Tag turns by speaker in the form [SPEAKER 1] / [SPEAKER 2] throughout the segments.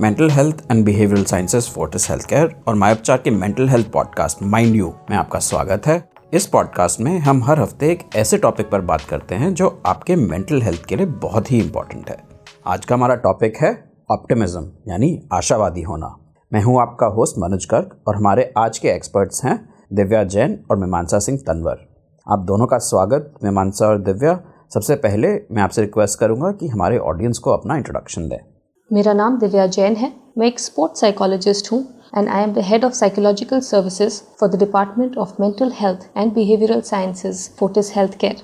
[SPEAKER 1] Mental health and behavioural sciences Fortis healthcare और मायोपचार के mental health podcast mind you में आपका स्वागत है। इस पॉडकास्ट में हम हर हफ़्ते एक ऐसे टॉपिक पर बात करते हैं जो आपके मेंटल हेल्थ के लिए बहुत ही इंपॉर्टेंट है। आज का हमारा टॉपिक है ऑप्टिमिज्म यानी आशावादी होना। मैं हूँ आपका होस्ट मनोज गर्ग और हमारे आज के एक्सपर्ट्स हैं दिव्या जैन और मीमांसा सिंह तनवर। आप दोनों का स्वागत, मीमांसा और दिव्या। सबसे पहले मैं आपसे रिक्वेस्ट करूँगा कि हमारे ऑडियंस को अपना इंट्रोडक्शन दें।
[SPEAKER 2] मेरा नाम दिव्या जैन है। मैं एक स्पोर्ट्स साइकोलॉजिस्ट हूँ and I am the head of psychological services for the department of mental health and behavioural sciences Fortis healthcare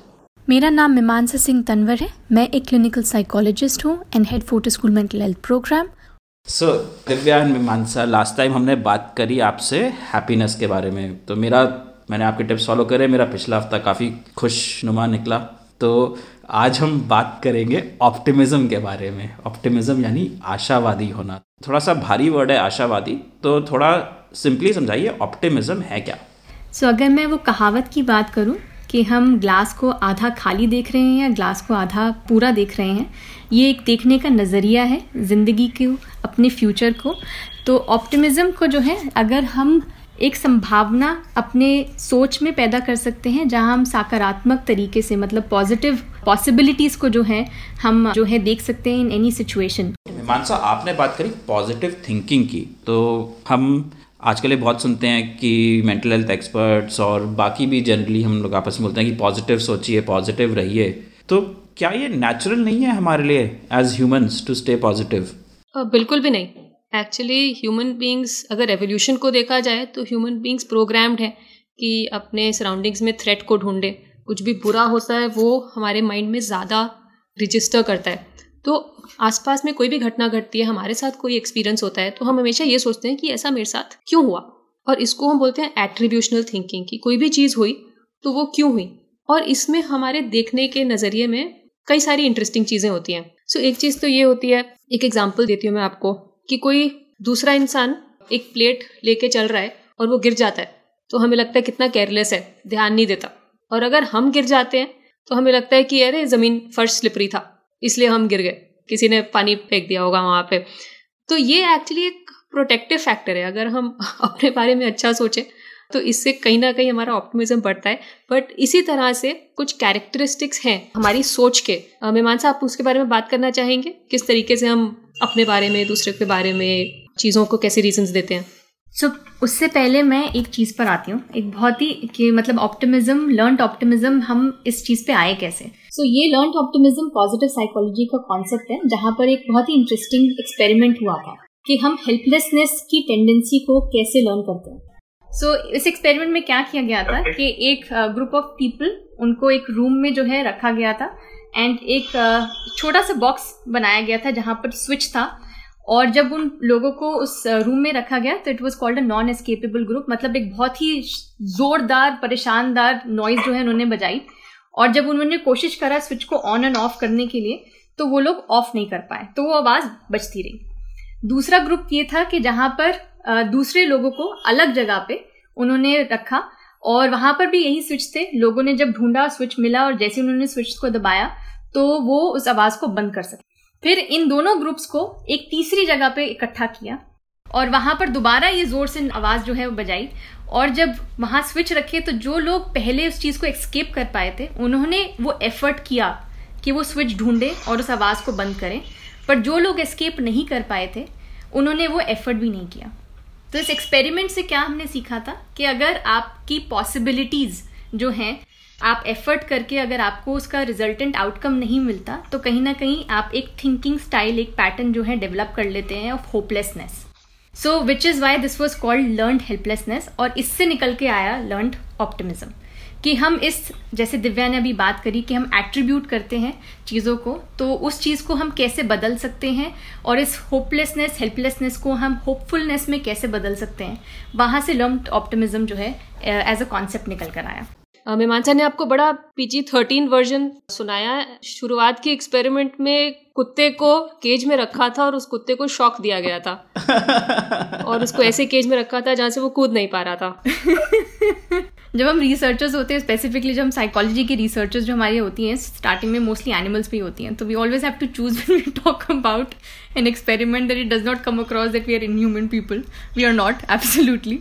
[SPEAKER 3] मेरा नाम मीमांसा सिंह तनवर है। मैं एक क्लिनिकल साइकोलॉजिस्ट हूँ and head Fortis school mental health programme
[SPEAKER 1] so Divya and Mimansa last time हमने बात करी आपसे हैप्पीनेस के बारे में। तो मेरा मैंने आपके टिप्स फॉलो करे मेरा पिछला हफ़्ता काफ़ी खुशनुमा निकला। तो आज हम बात करेंगे ऑप्टिमिज्म के बारे में। ऑप्टिमिज्म यानी आशावादी होना। थोड़ा सा भारी वर्ड है आशावादी। तो थोड़ा सिंपली समझाइए ऑप्टिमिज्म है क्या?
[SPEAKER 3] सो so, अगर मैं वो कहावत की बात करूँ कि हम ग्लास को आधा खाली देख रहे हैं या ग्लास को आधा पूरा देख रहे हैं ये एक देखने का नज़रिया है ज़िंदगी को अपने फ्यूचर को। तो ऑप्टिमिज्म को जो है अगर हम एक संभावना अपने सोच में पैदा कर सकते हैं जहाँ हम सकारात्मक तरीके से मतलब पॉजिटिव पॉसिबिलिटीज को जो है हम जो है देख सकते हैं इन एनी सिचुएशन
[SPEAKER 1] मानसा आपने बात करी पॉजिटिव थिंकिंग की तो हम आजकल ये बहुत सुनते हैं कि मेंटल हेल्थ एक्सपर्ट्स और बाकी भी जनरली हम लोग आपस में बोलते हैं कि पॉजिटिव सोचिए पॉजिटिव रहिए। तो क्या ये नेचुरल नहीं है हमारे लिए as humans to stay positive
[SPEAKER 2] बिल्कुल भी नहीं। एक्चुअली ह्यूमन बींग्स अगर एवोल्यूशन को देखा जाए तो ह्यूमन बींग्स प्रोग्राम्ड है कि अपने सराउंडिंग्स में थ्रेट को ढूंढे। कुछ भी बुरा होता है वो हमारे माइंड में ज़्यादा रजिस्टर करता है। तो आसपास में कोई भी घटना घटती है हमारे साथ कोई एक्सपीरियंस होता है तो हम हमेशा ये सोचते हैं कि ऐसा मेरे साथ क्यों हुआ? और इसको हम बोलते हैं एट्रीब्यूशनल थिंकिंग की कोई भी चीज़ हुई तो वो क्यों हुई? और इसमें हमारे देखने के नज़रिए में कई सारी इंटरेस्टिंग चीज़ें होती हैं। सो so, एक चीज़ तो ये होती है एक एग्ज़ाम्पल देती हूँ मैं आपको कि कोई दूसरा इंसान एक प्लेट लेके चल रहा है और वो गिर जाता है तो हमें लगता है कितना केयरलेस है ध्यान नहीं देता। और अगर हम गिर जाते हैं तो हमें लगता है कि अरे, ज़मीन फर्श स्लिपरी था, इसलिए हम गिर गए। किसी ने पानी फेंक दिया होगा वहाँ पे। तो ये एक्चुअली एक प्रोटेक्टिव फैक्टर है। अगर हम अपने बारे में अच्छा सोचें तो इससे कहीं ना कहीं हमारा ऑप्टिमिज्म बढ़ता है। बट इसी तरह से कुछ कैरेक्टरिस्टिक्स हैं हमारी सोच के। मेहमान आप उसके बारे में बात करना चाहेंगे? किस तरीके से हम अपने बारे में, दूसरे के बारे में, चीज़ों को कैसे रीजंस देते हैं?
[SPEAKER 3] सो so, उससे पहले मैं एक चीज़ पर आती हूँ। एक बहुत ही कि मतलब ऑप्टिमिज्म लर्न ऑप्टिमिज्म हम इस चीज़ पे आए कैसे? सो so, ये लर्न ऑप्टिमिज्म पॉजिटिव साइकोलॉजी का कॉन्सेप्ट है जहाँ पर एक बहुत ही इंटरेस्टिंग एक्सपेरिमेंट हुआ था कि हम हेल्पलेसनेस की टेंडेंसी को कैसे लर्न करते हैं। सो so, इस एक्सपेरिमेंट में क्या किया गया था कि एक ग्रुप ऑफ़ पीपल उनको एक रूम में जो है रखा गया था एंड एक छोटा सा बॉक्स बनाया गया था जहाँ पर स्विच था। और जब उन लोगों को उस रूम में रखा गया तो it was called a non escapable group मतलब एक बहुत ही जोरदार, परेशानदार नॉइज़ जो है उन्होंने बजाई। और जब उन्होंने कोशिश करा स्विच को ऑन एंड ऑफ़ करने के लिए तो वो लोग ऑफ़ नहीं कर पाए। तो वो आवाज़ बचती रही। दूसरा ग्रुप ये था कि जहाँ पर दूसरे लोगों को अलग जगह पे उन्होंने रखा, और वहाँ पर भी यही स्विच थे। लोगों ने जब ढूंढा स्विच मिला, और जैसे उन्होंने स्विच को दबाया तो वो उस आवाज़ को बंद कर सके। फिर इन दोनों ग्रुप्स को एक तीसरी जगह पे इकट्ठा किया और वहाँ पर दोबारा ये ज़ोर से आवाज़ जो है वो बजाई। और जब वहाँ स्विच रखे तो जो लोग पहले उस चीज़ को एक्सकेप कर पाए थे, उन्होंने वो एफर्ट किया कि वो स्विच ढूंढे और उस आवाज़ को बंद करें। पर जो लोग एस्केप नहीं कर पाए थे, उन्होंने वो एफर्ट भी नहीं किया। तो इस एक्सपेरिमेंट से क्या हमने सीखा था कि अगर आपकी पॉसिबिलिटीज जो हैं आप एफर्ट करके अगर आपको उसका रिजल्टेंट आउटकम नहीं मिलता तो कहीं ना कहीं आप एक थिंकिंग स्टाइल एक पैटर्न जो है डेवलप कर लेते हैं of hopelessness so which is why this was called learn helplessness और इससे निकल के आया लर्न ऑप्टिमिज्म कि हम इस, जैसे दिव्या ने अभी बात करी कि हम एट्रीब्यूट करते हैं चीज़ों को तो उस चीज़ को हम कैसे बदल सकते हैं और इस होपलेसनेस हेल्पलेसनेस को हम होपफुलनेस में कैसे बदल सकते हैं, वहाँ से लर्न ऑप्टिमिज्म जो है एज अ कॉन्सेप्ट निकल कर आया।
[SPEAKER 2] मीमांसा ने आपको बड़ा पीजी थर्टीन वर्जन सुनाया। शुरुआत के एक्सपेरिमेंट में कुत्ते को केज में रखा था और उस कुत्ते को शॉक दिया गया था। और उसको ऐसे केज में रखा था जहाँ से वो कूद नहीं पा रहा था।
[SPEAKER 3] जब हम रिसर्चर्स होते हैं स्पेसिफिकली जब हम साइकोलॉजी की रिसर्चर्स जो हमारी होती हैं स्टार्टिंग में मोस्टली एनिमल्स भी होती हैं तो we always have to choose we talk about an experiment that it does not come across that we are in human people we are not absolutely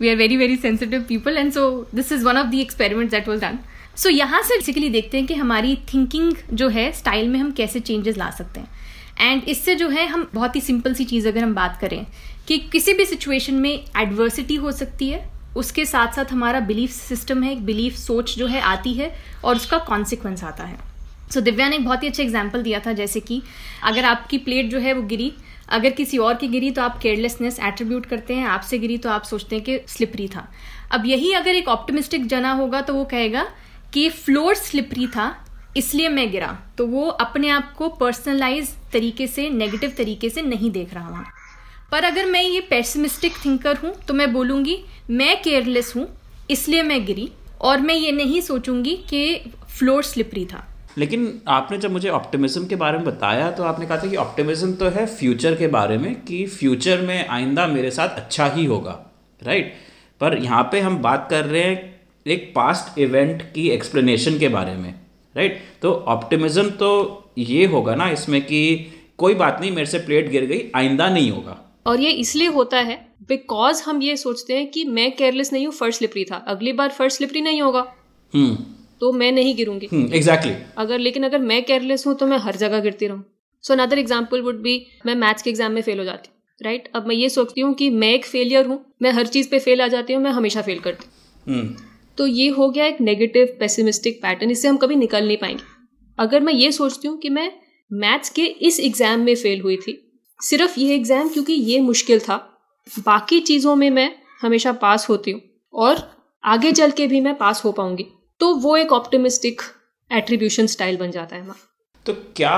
[SPEAKER 3] we are very very sensitive people and so this is one of the experiment that was done so यहाँ से basically देखते हैं कि हमारी thinking जो है style में हम कैसे चेंजेस ला सकते हैं। एंड इससे जो है, हम बहुत ही सिंपल सी चीज़ अगर हम बात करें कि किसी भी सिचुएशन में एडवर्सिटी हो सकती है उसके साथ साथ हमारा बिलीफ सिस्टम है एक बिलीफ सोच जो है आती है और उसका कॉन्सिक्वेंस आता है। सो so, दिव्या ने एक बहुत ही अच्छा एग्ज़ाम्पल दिया था जैसे कि अगर आपकी प्लेट जो है वो गिरी अगर किसी और की गिरी तो आप केयरलेसनेस एट्रीब्यूट करते हैं आपसे गिरी तो आप सोचते हैं कि स्लिपरी था। अब यही अगर एक ऑप्टिमिस्टिक जना होगा तो वो कहेगा कि फ्लोर स्लिपरी था इसलिए मैं गिरा। तो वो अपने आप को पर्सनलाइज तरीके से नेगेटिव तरीके से नहीं देख रहा वहाँ। पर अगर मैं ये पेसिमिस्टिक थिंकर हूँ तो मैं बोलूँगी, मैं केयरलेस हूँ, इसलिए मैं गिरी और मैं ये नहीं सोचूँगी कि फ्लोर स्लिपरी था।
[SPEAKER 1] लेकिन आपने जब मुझे ऑप्टिमिज्म के बारे में बताया तो आपने कहा था कि ऑप्टिमिज्म तो है फ्यूचर के बारे में कि फ्यूचर में आइंदा मेरे साथ अच्छा ही होगा राइट पर यहाँ पे हम बात कर रहे हैं एक पास्ट इवेंट की एक्सप्लेनेशन के बारे में राइट तो ऑप्टिमिज्म तो ये होगा ना इसमें कि कोई बात नहीं, मेरे से प्लेट गिर गई, आइंदा नहीं होगा।
[SPEAKER 2] और ये इसलिए होता है बिकॉज़ हम ये सोचते हैं कि मैं केयरलेस नहीं हूँ फ़र्स्ट स्लिपरी था। अगली बार फ़र्स्ट स्लिपरी नहीं होगा।
[SPEAKER 1] हम्म।
[SPEAKER 2] तो मैं नहीं गिरूँगी।
[SPEAKER 1] Exactly exactly.
[SPEAKER 2] अगर लेकिन अगर मैं केयरलेस हूँ तो मैं हर जगह गिरती रहूँ। So another example would be मैं मैथ्स के एग्ज़ाम में फेल हो जाती हूँ राइट अब मैं ये सोचती हूँ कि मैं एक फेलियर हूँ मैं हर चीज़ पे फेल आ जाती हूँ मैं हमेशा फेल करती हूँ। hmm. तो ये हो गया एक नेगेटिव पेसिमिस्टिक पैटर्न इससे हम कभी निकल नहीं पाएँगे। अगर मैं ये सोचती हूँ कि मैं मैथ्स के इस एग्ज़ाम में फेल हुई थी सिर्फ़ ये एग्ज़ाम क्योंकि ये मुश्किल था। बाकी चीज़ों में मैं हमेशा पास होती हूँ और आगे चल के भी मैं पास हो पाऊँगी। तो वो एक ऑप्टिमिस्टिक एट्रीब्यूशन स्टाइल बन जाता है हमारा
[SPEAKER 1] तो क्या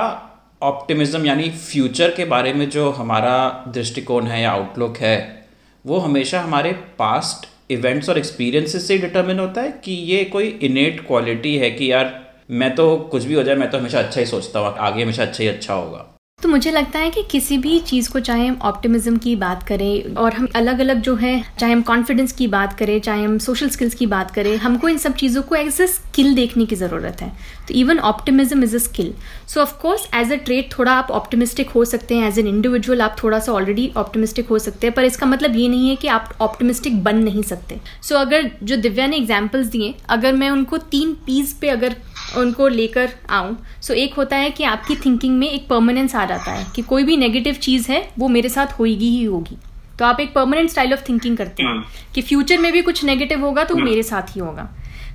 [SPEAKER 1] ऑप्टिमिज्म यानी फ्यूचर के बारे में जो हमारा दृष्टिकोण है या आउटलुक है, वो हमेशा हमारे पास्ट इवेंट्स और एक्सपीरियंसेस से डिटर्मिन होता है कि ये कोई इनेट क्वालिटी है कि यार मैं तो कुछ भी हो जाए, मैं तो हमेशा अच्छा ही सोचता हूँ, आगे हमेशा अच्छा ही अच्छा होगा?
[SPEAKER 3] तो मुझे लगता है कि किसी भी चीज़ को चाहे हम ऑप्टिमिज्म की बात करें और हम अलग अलग जो है चाहे हम कॉन्फिडेंस की बात करें चाहे हम सोशल स्किल्स की बात करें हमको इन सब चीज़ों को एज अ स्किल देखने की ज़रूरत है। तो even optimism is a skill so of course as a trade थोड़ा आप ऑप्टिमिस्टिक हो सकते हैं एज एन इंडिविजुअल आप थोड़ा सा ऑलरेडी ऑप्टिमिस्टिक हो सकते हैं पर इसका मतलब ये नहीं है कि आप ऑप्टिमिस्टिक बन नहीं सकते। सो so, अगर जो दिव्या ने एग्जाम्पल्स दिए अगर मैं उनको तीन पीस पे अगर उनको लेकर आऊँ सो so, एक होता है कि आपकी थिंकिंग में एक परमानेंस आ जाता है कि कोई भी नेगेटिव चीज़ है वो मेरे साथ होगी ही होगी तो आप एक परमानेंट स्टाइल ऑफ़ थिंकिंग करते हैं हम्म। कि फ्यूचर में भी कुछ नेगेटिव होगा तो वो हम्म। मेरे साथ ही होगा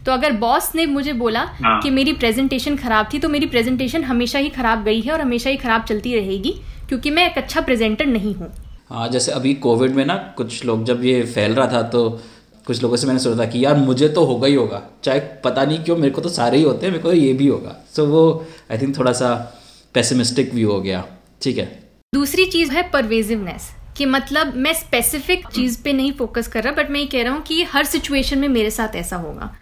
[SPEAKER 3] तो अगर बॉस ने मुझे बोला हाँ। कि मेरी प्रेजेंटेशन खराब थी तो मेरी प्रेजेंटेशन हमेशा ही खराब गई है और हमेशा ही खराब चलती रहेगी क्योंकि मैं एक अच्छा प्रेजेंटर नहीं हूँ
[SPEAKER 1] हाँ जैसे अभी कोविड में ना कुछ लोग जब ये फैल रहा था तो कुछ लोगों से मैंने सोचा था कि यार मुझे तो होगा ही होगा चाहे पता नहीं क्यों मेरे को तो सारे ही होते हैं मेरे को तो ये भी होगा सो so, वो आई थिंक थोड़ा सा पेसिमिस्टिक व्यू हो गया। ठीक है?
[SPEAKER 3] दूसरी चीज़ है परवेजिवनेस कि मतलब मैं स्पेसिफिक चीज़ पे नहीं फोकस कर रहा बट मैं ये कह रहा हूँ कि हर सिचुएशन में मेरे साथ ऐसा होगा।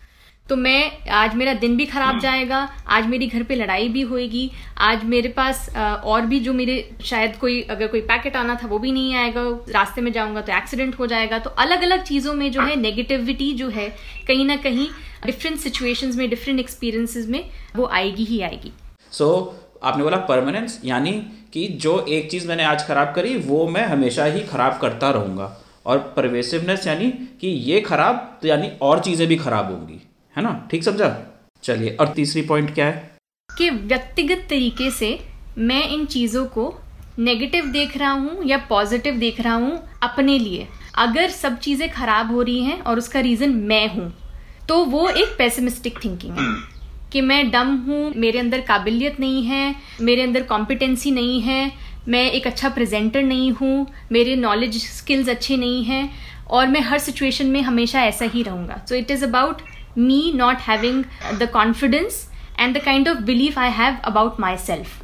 [SPEAKER 3] तो मैं आज मेरा दिन भी खराब जाएगा आज मेरी घर पे लड़ाई भी होएगी आज मेरे पास और भी जो मेरे शायद कोई अगर कोई पैकेट आना था वो भी नहीं आएगा रास्ते में जाऊँगा तो एक्सीडेंट हो जाएगा। तो अलग अलग चीज़ों में जो है नेगेटिविटी जो है कहीं ना कहीं डिफरेंट सिचुएशंस में डिफरेंट एक्सपीरियंसेस में वो आएगी ही आएगी।
[SPEAKER 1] सो so, आपने बोला परमानेंस यानी कि जो एक चीज़ मैंने आज खराब करी, वो मैं हमेशा ही खराब करता रहूँगा। और परवेसिवनेस यानी कि ये खराब तो यानी और चीज़ें भी खराब होंगी। है ना? ठीक समझा? चलिए, और तीसरी पॉइंट क्या है?
[SPEAKER 3] कि व्यक्तिगत तरीके से मैं इन चीज़ों को नेगेटिव देख रहा हूँ या पॉजिटिव देख रहा हूँ अपने लिए। अगर सब चीज़ें खराब हो रही हैं और उसका रीज़न मैं हूँ तो वो एक पेसिमिस्टिक थिंकिंग है। कि मैं डम हूँ, मेरे अंदर काबिलियत नहीं है, मेरे अंदर कॉम्पिटेंसी नहीं है, मैं एक अच्छा प्रेजेंटर नहीं हूँ, मेरे नॉलेज स्किल्स अच्छे नहीं हैं और मैं हर सिचुएशन में हमेशा ऐसा ही रहूँगा। So it is about me not having the confidence and the kind of of I have about myself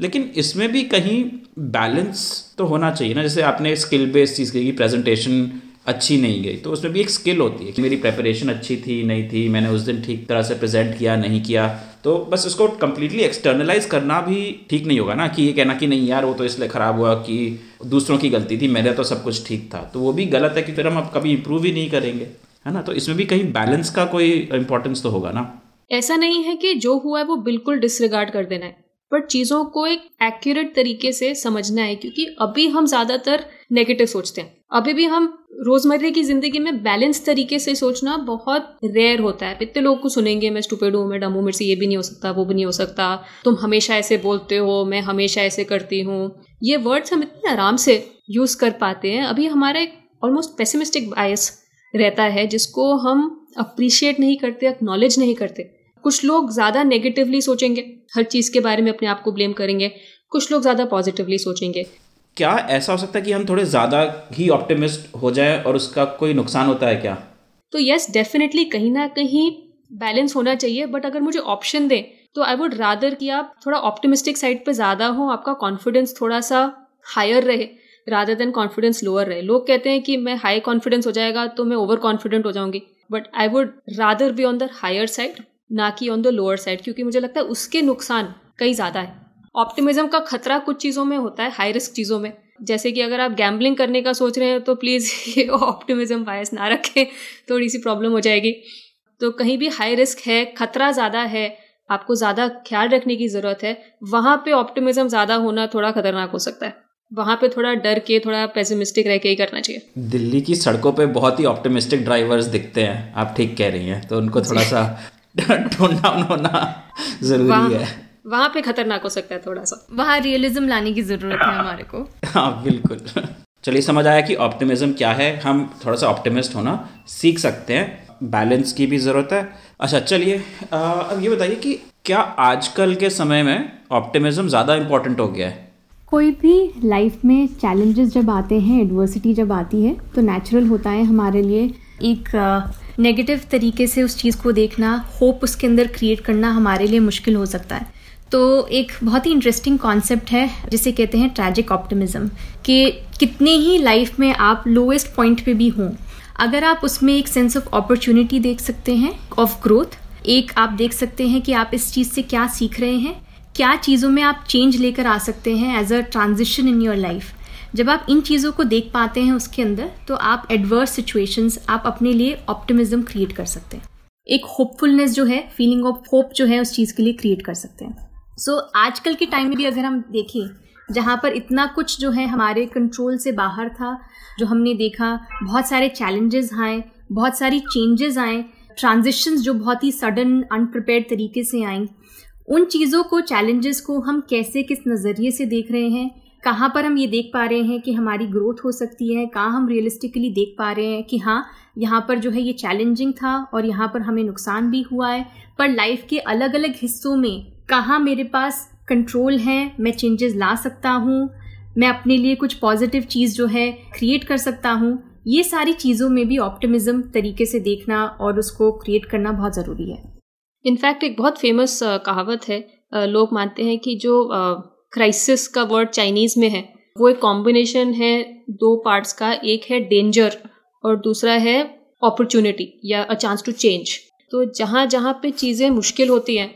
[SPEAKER 1] लेकिन इसमें भी कहीं बैलेंस तो होना चाहिए ना, जैसे आपने स्किल बेस्ड चीज़ की प्रेजेंटेशन अच्छी नहीं गई। तो उसमें भी एक स्किल होती है कि मेरी प्रेपरेशन अच्छी थी, नहीं थी, मैंने उस दिन ठीक तरह से प्रेजेंट किया, नहीं किया। तो बस उसको कम्प्लीटली एक्सटर्नलाइज करना भी ठीक नहीं होगा ना, कि ये कहना कि नहीं यार, वो तो इसलिए ख़राब हुआ कि दूसरों की गलती थी, मेरा तो सब कुछ ठीक था। तो वो भी गलत है कि फिर हम अब कभी इम्प्रूव ही नहीं करेंगे, है ना? तो इसमें भी कहीं बैलेंस का कोई इम्पोर्टेंस तो होगा ना।
[SPEAKER 2] ऐसा नहीं है कि जो हुआ है वो बिल्कुल डिसरिगार्ड कर देना है। बट चीज़ों को एक एक्यूरेट तरीके से समझना है, क्योंकि अभी हम ज़्यादातर नेगेटिव सोचते हैं। अभी भी हम रोजमर्रे की ज़िंदगी में बैलेंस तरीके से सोचना बहुत रेयर होता है। इतने लोग को सुनेंगे, मैं स्टूपेड हूँ, मैं डमू मेरे से ये भी नहीं हो सकता, वो भी नहीं हो सकता। तुम हमेशा ऐसे बोलते हो, मैं हमेशा ऐसे करती हूँ। ये वर्ड्स हम इतने आराम से यूज़ कर पाते हैं। अभी हमारा एक ऑलमोस्ट पेसिमिस्टिक बायस रहता है, जिसको हम अप्रिशिएट नहीं करते एक्नॉलेज नहीं करते। कुछ लोग ज़्यादा नेगेटिवली सोचेंगे हर चीज़ के बारे में अपने आप को ब्लेम करेंगे कुछ लोग ज़्यादा पॉजिटिवली सोचेंगे।
[SPEAKER 1] क्या ऐसा हो सकता है कि हम थोड़े ज़्यादा ही ऑप्टिमिस्ट हो जाए और उसका कोई नुकसान होता है क्या?
[SPEAKER 2] तो यस डेफिनेटली कहीं ना कहीं बैलेंस होना चाहिए बट अगर मुझे ऑप्शन दें तो आई वुड रादर कि आप थोड़ा ऑप्टिमिस्टिक साइड पे ज़्यादा हो आपका कॉन्फिडेंस थोड़ा सा हायर रहे रादर देन कॉन्फिडेंस लोअर रहे। लोग कहते हैं कि मैं हाई कॉन्फिडेंस हो जाएगा तो मैं ओवर कॉन्फिडेंट हो जाऊँगी but I would rather be on the higher side ना कि ऑन द लोअर साइड क्योंकि मुझे लगता है उसके नुकसान कई ज़्यादा है। ऑप्टिमिज्म का खतरा कुछ चीज़ों में होता है हाई रिस्क चीज़ों में। जैसे कि अगर आप गैम्बलिंग करने का सोच रहे हैं तो प्लीज़ ये ऑप्टिमिज्म बायस ना रखें थोड़ी सी प्रॉब्लम हो जाएगी। तो कहीं भी हाई रिस्क है खतरा ज़्यादा है आपको ज़्यादा ख्याल रखने की ज़रूरत है वहाँ पे ऑप्टिमिज्म ज़्यादा होना थोड़ा खतरनाक हो सकता है। वहाँ पे थोड़ा डर के थोड़ा पेसिमिस्टिक रह के ही करना चाहिए।
[SPEAKER 1] दिल्ली की सड़कों पे बहुत ही ऑप्टिमिस्टिक ड्राइवर्स दिखते हैं आप ठीक कह रही हैं तो उनको थोड़ा सा टोन डाउन होना ज़रूरी है।
[SPEAKER 2] वहाँ पे खतरनाक हो सकता है थोड़ा सा
[SPEAKER 3] वहाँ रियलिज्म लाने की ज़रूरत है हमारे को।
[SPEAKER 1] हाँ बिल्कुल। चलिए समझ आया कि ऑप्टिमिज्म क्या है। हम थोड़ा सा ऑप्टिमिस्ट होना सीख सकते हैं। बैलेंस की भी ज़रूरत है। अच्छा चलिए अब ये बताइए कि क्या आजकल के समय में ऑप्टिमिज्म ज़्यादा इम्पोर्टेंट हो गया है?
[SPEAKER 3] कोई भी लाइफ में चैलेंजेस जब आते हैं एडवर्सिटी जब आती है तो नेचुरल होता है हमारे लिए एक नेगेटिव तरीके से उस चीज़ को देखना होप उसके अंदर क्रिएट करना हमारे लिए मुश्किल हो सकता है। तो एक बहुत ही इंटरेस्टिंग कॉन्सेप्ट है, जिसे कहते हैं ट्रैजिक ऑप्टिमिज्म कि कितने ही लाइफ में आप लोएस्ट पॉइंट पे भी हों, अगर आप उसमें एक सेंस ऑफ़ अपॉर्चुनिटी देख सकते हैं ऑफ़ ग्रोथ एक आप देख सकते हैं कि आप इस चीज़ से क्या सीख रहे हैं, क्या चीज़ों में आप चेंज लेकर आ सकते हैं as a transition in your life जब आप इन चीज़ों को देख पाते हैं उसके अंदर तो आप एडवर्स सिचुएशंस आप अपने लिए ऑप्टिमिज्म क्रिएट कर सकते हैं। एक होपफुलनेस जो है फीलिंग ऑफ़ होप जो है उस चीज़ के लिए क्रिएट कर सकते हैं। सो so, आजकल के टाइम में भी अगर हम देखें जहाँ पर इतना कुछ जो है हमारे कंट्रोल से बाहर था जो हमने देखा बहुत सारे चैलेंजेस आए बहुत सारी चेंजेस आए ट्रांजिशंस जो बहुत ही सडन अनप्रिपेयर्ड तरीके से आई उन चीज़ों को चैलेंजेस को हम कैसे किस नज़रिए से देख रहे हैं कहाँ पर हम ये देख पा रहे हैं कि हमारी ग्रोथ हो सकती है? कहाँ हम रियलिस्टिकली देख पा रहे हैं कि हाँ यहाँ पर जो है ये चैलेंजिंग था और यहाँ पर हमें नुकसान भी हुआ है, पर लाइफ के अलग अलग हिस्सों में कहाँ मेरे पास कंट्रोल है, मैं चेंजेस ला सकता हूँ, मैं अपने लिए कुछ पॉजिटिव चीज़ जो है क्रिएट कर सकता हूँ? ये सारी चीज़ों में भी ऑप्टिमिज्म तरीके से देखना और उसको क्रिएट करना बहुत ज़रूरी है।
[SPEAKER 2] इनफैक्ट एक बहुत फ़ेमस कहावत है लोग मानते हैं कि जो क्राइसिस का वर्ड चाइनीज़ में है। वो एक कॉम्बिनेशन है दो पार्ट्स का एक है डेंजर और दूसरा है अपॉर्चुनिटी या अ चांस टू चेंज तो जहाँ जहाँ पे चीज़ें मुश्किल होती हैं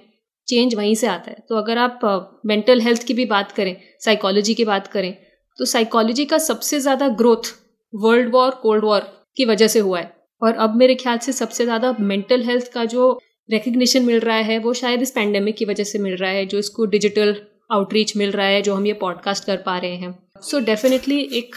[SPEAKER 2] चेंज वहीं से आता है। तो अगर आप मेंटल uh, हेल्थ की भी बात करें साइकोलॉजी की बात करें तो साइकोलॉजी का सबसे ज़्यादा growth world war cold war की वजह से हुआ है। और अब मेरे ख्याल से सबसे ज़्यादा मेंटल हेल्थ का जो रिकग्निशन मिल रहा है वो शायद इस पैंडेमिक की वजह से मिल रहा है जो इसको डिजिटल आउटरीच मिल रहा है, जो हम ये पॉडकास्ट कर पा रहे हैं। सो so डेफिनेटली एक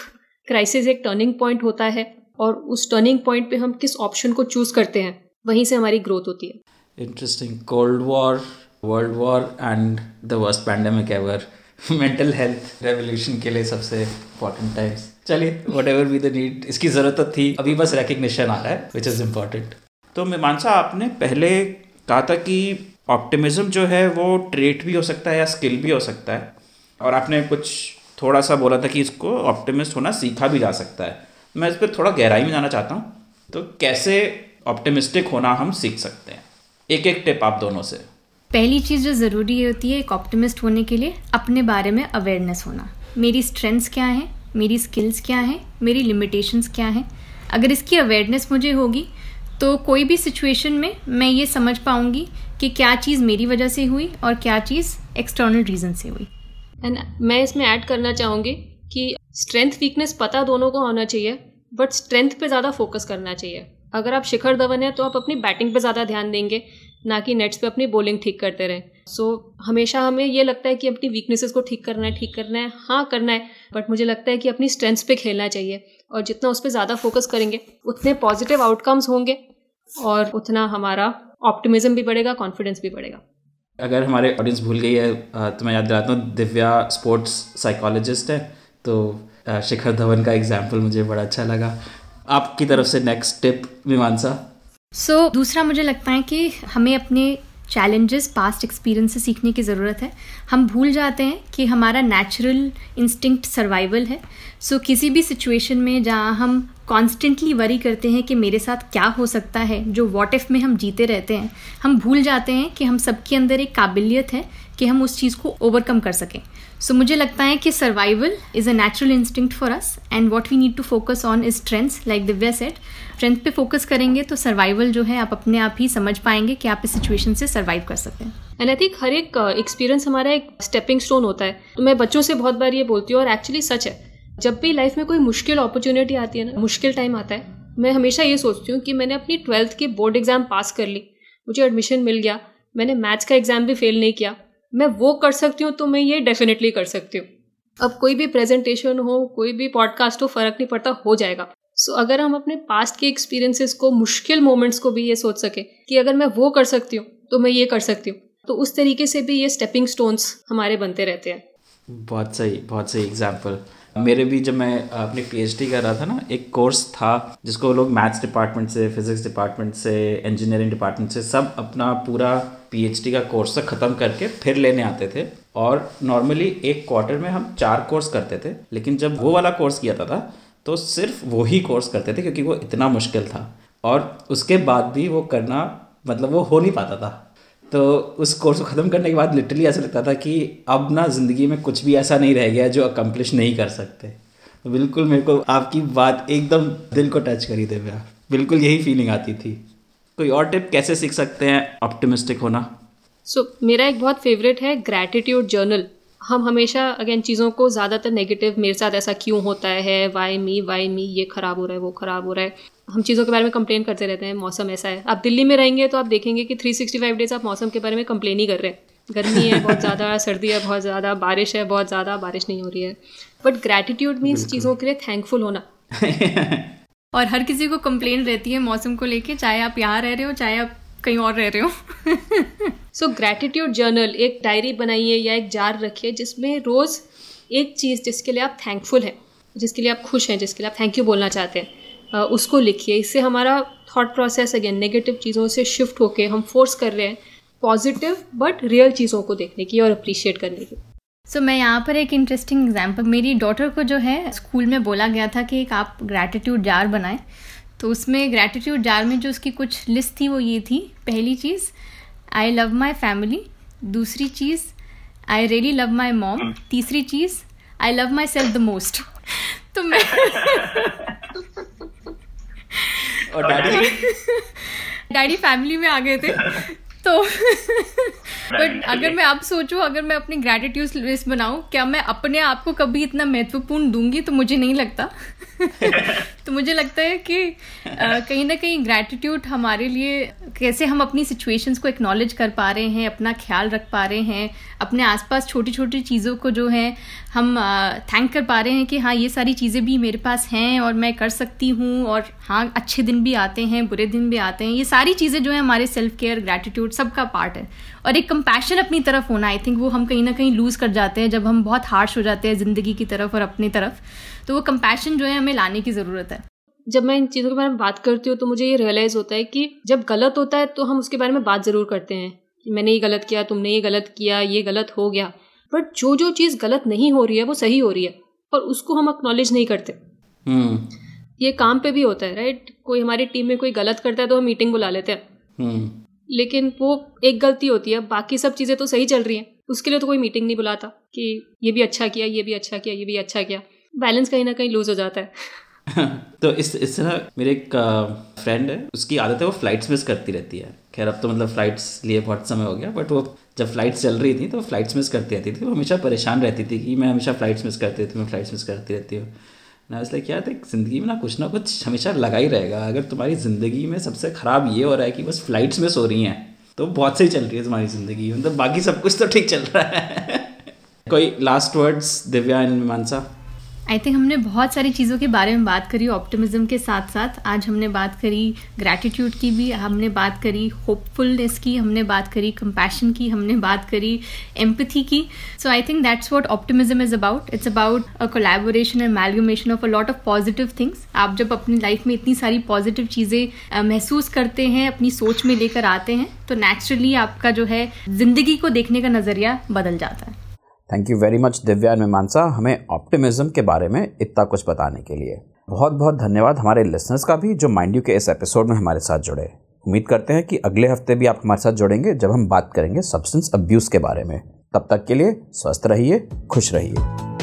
[SPEAKER 2] क्राइसिस एक टर्निंग पॉइंट होता है और उस टर्निंग पॉइंट पे हम किस ऑप्शन को चूज़ करते हैं, वहीं से हमारी ग्रोथ होती है।
[SPEAKER 1] Interesting cold war world war and the worst pandemic ever mental health revolution के लिए सबसे इम्पोर्टेंट टाइम्स चलिए whatever be the need इसकी ज़रूरत तो थी। अभी बस रिकग्निशन आ रहा है विच इज़ इंपॉर्टेंट तो मीमांसा, आपने पहले कहा था कि ऑप्टिमिज्म जो है वो ट्रेट भी हो सकता है या स्किल भी हो सकता है। और आपने कुछ थोड़ा सा बोला था कि इसको ऑप्टिमिस्ट होना सीखा भी जा सकता है। मैं इस पर थोड़ा गहराई में जाना चाहता हूँ। तो कैसे ऑप्टिमिस्टिक होना हम सीख सकते हैं? एक एक टिप आप दोनों से।
[SPEAKER 3] पहली चीज़ जो ज़रूरी होती है एक ऑप्टिमिस्ट होने के लिए, अपने बारे में अवेयरनेस होना। मेरी स्ट्रेंथ्स क्या हैं? मेरी स्किल्स क्या हैं? मेरी लिमिटेशंस क्या हैं? अगर इसकी अवेयरनेस मुझे होगी तो कोई भी सिचुएशन में मैं ये समझ पाऊँगी कि क्या चीज़ मेरी वजह से हुई और क्या चीज़ एक्सटर्नल रीज़न से हुई।
[SPEAKER 2] एंड मैं इसमें ऐड करना चाहूँगी कि स्ट्रेंथ वीकनेस पता दोनों को होना चाहिए बट स्ट्रेंथ पे ज़्यादा फोकस करना चाहिए। अगर आप शिखर धवन है तो आप अपनी बैटिंग पे ज़्यादा ध्यान देंगे ना कि नेट्स पे अपनी बॉलिंग ठीक करते रहें। सो so, हमेशा हमें ये लगता है कि अपनी वीकनेसेस को ठीक करना है ठीक करना है हाँ करना है बट मुझे लगता है कि अपनी स्ट्रेंथ्स पे खेलना चाहिए और जितना उस पर ज़्यादा फोकस करेंगे उतने पॉजिटिव आउटकम्स होंगे और उतना हमारा ऑप्टिमिज्म भी बढ़ेगा कॉन्फिडेंस भी बढ़ेगा।
[SPEAKER 1] अगर हमारे ऑडियंस भूल गई है तो मैं याद दिलाता हूँ दिव्या स्पोर्ट्स साइकोलॉजिस्ट है तो शिखर धवन का एग्ज़ाम्पल मुझे बड़ा अच्छा लगा। आपकी तरफ़ से नेक्स्ट टिप मीमांसा?
[SPEAKER 3] सो so, दूसरा मुझे लगता है कि हमें अपने चैलेंजेस पास्ट एक्सपीरियंस से सीखने की ज़रूरत है। हम भूल जाते हैं कि हमारा नेचुरल इंस्टिंक्ट सर्वाइवल है। सो so, किसी भी सिचुएशन में जहाँ हम कॉन्स्टेंटली वरी करते हैं कि मेरे साथ क्या हो सकता है जो वॉट इफ़ में हम जीते रहते हैं हम भूल जाते हैं कि हम सबके अंदर एक काबिलियत है कि हम उस चीज़ को ओवरकम कर सकें। सो so, मुझे लगता है कि survival is a natural instinct for us and what we need to focus on is strengths like Divya set strength पे फोकस करेंगे तो सर्वाइवल जो है आप अपने आप ही समझ पाएँगे कि आप इस सिचुएशन से सर्वाइव कर सकते हैं।
[SPEAKER 2] एंड आई थिंक हर एक एक्सपीरियंस uh, हमारा एक स्टेपिंग स्टोन होता है। तो मैं बच्चों से बहुत बार ये बोलती हूँ और एक्चुअली सच है जब भी लाइफ में कोई मुश्किल अपॉर्चुनिटी आती है ना मुश्किल टाइम आता है मैं हमेशा ये सोचती हूँ कि मैंने अपनी ट्वेल्थ की बोर्ड एग्ज़ाम पास कर ली मुझे एडमिशन मिल गया मैंने मैथ्स का एग्ज़ाम भी फेल नहीं किया मैं वो कर सकती हूँ तो मैं ये डेफिनेटली कर सकती हूँ। अब कोई भी प्रेजेंटेशन हो कोई भी पॉडकास्ट हो फ़र्क नहीं पड़ता हो जाएगा। सो so, अगर हम अपने पास्ट के एक्सपीरियंसेस को मुश्किल मोमेंट्स को भी ये सोच सके कि अगर मैं वो कर सकती हूँ तो मैं ये कर सकती हूँ। तो उस तरीके से भी ये स्टेपिंग स्टोन्स हमारे बनते रहते हैं।
[SPEAKER 1] बहुत सही बहुत सही एग्ज़ाम्पल मेरे भी जब मैं अपनी पीएचडी कर रहा था ना एक कोर्स था जिसको लोग मैथ्स डिपार्टमेंट से फिजिक्स डिपार्टमेंट से इंजीनियरिंग डिपार्टमेंट से सब अपना पूरा पीएचडी का कोर्स ख़त्म करके फिर लेने आते थे। और नॉर्मली एक क्वार्टर में हम चार कोर्स करते थे लेकिन जब वो वाला कोर्स किया था, था तो सिर्फ़ वो ही कोर्स करते थे क्योंकि वो इतना मुश्किल था। और उसके बाद भी वो करना मतलब वो हो नहीं पाता था। तो उस कोर्स को ख़त्म करने के बाद लिटरली ऐसा लगता था कि अब ना ज़िंदगी में कुछ भी ऐसा नहीं रह गया जो अकम्पलिश नहीं कर सकते। तो बिल्कुल मेरे को आपकी बात एकदम दिल को टच करी दे भैया। बिल्कुल यही फीलिंग आती थी। कोई और टिप कैसे सीख सकते हैं ऑप्टिमिस्टिक होना?
[SPEAKER 2] सो so, मेरा एक बहुत फेवरेट है ग्रैटिट्यूड जर्नल हम हमेशा अगेन चीज़ों को ज़्यादातर नेगेटिव मेरे साथ ऐसा क्यों होता है वाई मी वाई मी ये ख़राब हो रहा है वो ख़राब हो रहा है। हम चीज़ों के बारे में कंप्लेन करते रहते हैं मौसम ऐसा है। आप दिल्ली में रहेंगे तो आप देखेंगे कि 365 डेज़ आप मौसम के बारे में कंप्लेन ही कर रहे हैं। गर्मी है बहुत ज़्यादा सर्दी है बहुत ज़्यादा बारिश है बहुत ज़्यादा बारिश नहीं हो रही है। बट ग्रैटिट्यूड मीन्स चीज़ों के लिए थैंकफुल होना।
[SPEAKER 3] और हर किसी को कंप्लेन रहती है मौसम को लेके चाहे आप यहाँ रह रहे हो चाहे आप कहीं और रह रहे हो।
[SPEAKER 2] सो ग्रैटिट्यूड जर्नल एक डायरी बनाइए या एक जार रखिए जिसमें रोज़ एक चीज़ जिसके लिए आप थैंकफुल हैं जिसके लिए आप खुश हैं जिसके लिए आप थैंक यू बोलना चाहते हैं। उसको लिखिए। इससे हमारा थॉट प्रोसेस अगेन नेगेटिव चीज़ों से शिफ्ट होके हम फोर्स कर रहे हैं पॉजिटिव बट रियल चीज़ों को देखने की और अप्रिशिएट करने की।
[SPEAKER 3] सो so, मैं यहाँ पर एक इंटरेस्टिंग एग्ज़ाम्पल मेरी डॉटर को जो है स्कूल में बोला गया था कि एक आप ग्रैटिट्यूड जार बनाएँ। तो उसमें ग्रैटिट्यूड जार में जो उसकी कुछ लिस्ट थी वो ये थी। पहली चीज़ आई लव माई फैमिली दूसरी चीज़ I really love my mom तीसरी चीज़ I love myself the most तो मैं और डैडी डैडी फैमिली में आ गए थे। तो बट अगर मैं अब सोचूं अगर मैं अपनी ग्रेटिट्यूड लिस्ट बनाऊँ क्या मैं अपने आप को कभी इतना महत्वपूर्ण दूँगी? तो मुझे नहीं लगता। तो मुझे लगता है कि कहीं ना कहीं ग्रैटिट्यूड हमारे लिए कैसे हम अपनी सिचुएशंस को एक्नॉलेज कर पा रहे हैं अपना ख्याल रख पा रहे हैं अपने आसपास छोटी छोटी चीज़ों को जो है हम थैंक कर पा रहे हैं कि हाँ ये सारी चीज़ें भी मेरे पास हैं और मैं कर सकती हूँ और हाँ अच्छे दिन भी आते हैं बुरे दिन भी आते हैं। ये सारी चीज़ें जो है हमारे सेल्फ केयर ग्रैटिट्यूड सबका पार्ट है। और एक कंपैशन अपनी तरफ़ होना आई थिंक वो हम कहीं ना कहीं लूज़ कर जाते हैं जब हम बहुत हार्श हो जाते हैं ज़िंदगी की तरफ़ और अपनी तरफ़। तो वो कंपैशन जो है हमें लाने की ज़रूरत है।
[SPEAKER 2] जब मैं इन चीज़ों के बारे में बात करती हूँ तो मुझे ये रियलाइज़ होता है कि जब गलत होता है तो हम उसके बारे में बात ज़रूर करते हैं कि मैंने ये गलत किया तुमने ये गलत किया ये गलत हो गया। बट जो जो चीज़ गलत नहीं हो रही है वो सही हो रही है और उसको हम अक्नॉलेज नहीं करते। hmm. ये काम पे भी होता है राइट कोई हमारी टीम में कोई गलत करता है तो हम मीटिंग बुला लेते हैं। hmm. लेकिन वो एक गलती होती है। बाकी सब चीज़ें तो सही चल रही हैं। उसके लिए तो कोई मीटिंग नहीं बुलाता कि ये भी अच्छा किया, ये भी अच्छा किया, ये भी अच्छा किया। बैलेंस कहीं ना कहीं लूज हो जाता है।
[SPEAKER 1] तो इस इस तरह मेरे एक फ्रेंड है, उसकी आदत है, वो फ्लाइट्स मिस करती रहती है। खैर, अब तो मतलब फ़्लाइट्स लिए बहुत समय हो गया बट वो जब फ्लाइट्स चल रही थी तो फ्लाइट्स मिस करती रहती थी। वो हमेशा परेशान रहती थी कि मैं हमेशा फ़्लाइट्स मिस करती थी मैं फ़्लाइट्स मिस करती रहती हूँ। ना इसलिए क्या था ज़िंदगी में ना कुछ ना कुछ हमेशा लगा ही रहेगा। अगर तुम्हारी ज़िंदगी में सबसे ख़राब ये हो रहा है कि बस फ्लाइट्स में सो रही हैं तो बहुत सही चल रही है तुम्हारी ज़िंदगी। मतलब बाकी सब कुछ तो ठीक चल रहा है। कोई लास्ट वर्ड्स दिव्या एंड मीमांसा?
[SPEAKER 3] आई थिंक हमने बहुत सारी चीज़ों के बारे में बात करी ऑप्टिमिज्म के साथ साथ। आज हमने बात करी ग्रैटिट्यूड की भी, हमने बात करी होपफुलनेस की, हमने बात करी कंपैशन की, हमने बात करी एम्पथी की। So I think that's what optimism is about it's about a collaboration and amalgamation of a lot of positive things आप जब अपनी लाइफ में इतनी सारी पॉजिटिव चीज़ें महसूस करते हैं, अपनी सोच में लेकर आते हैं तो नेचुरली आपका जो है ज़िंदगी को देखने का नज़रिया बदल जाता है।
[SPEAKER 1] Thank you very much Divya Mimansa, हमें ऑप्टिमिज्म के बारे में इतना कुछ बताने के लिए। बहुत बहुत धन्यवाद हमारे लिसनर्स का भी, जो माइंड यू के इस एपिसोड में हमारे साथ जुड़े। उम्मीद करते हैं कि अगले हफ़्ते भी आप हमारे साथ जुड़ेंगे, जब हम बात करेंगे सब्सटेंस अब्यूज़ के बारे में। तब तक के लिए स्वस्थ रहिए, खुश रहिए।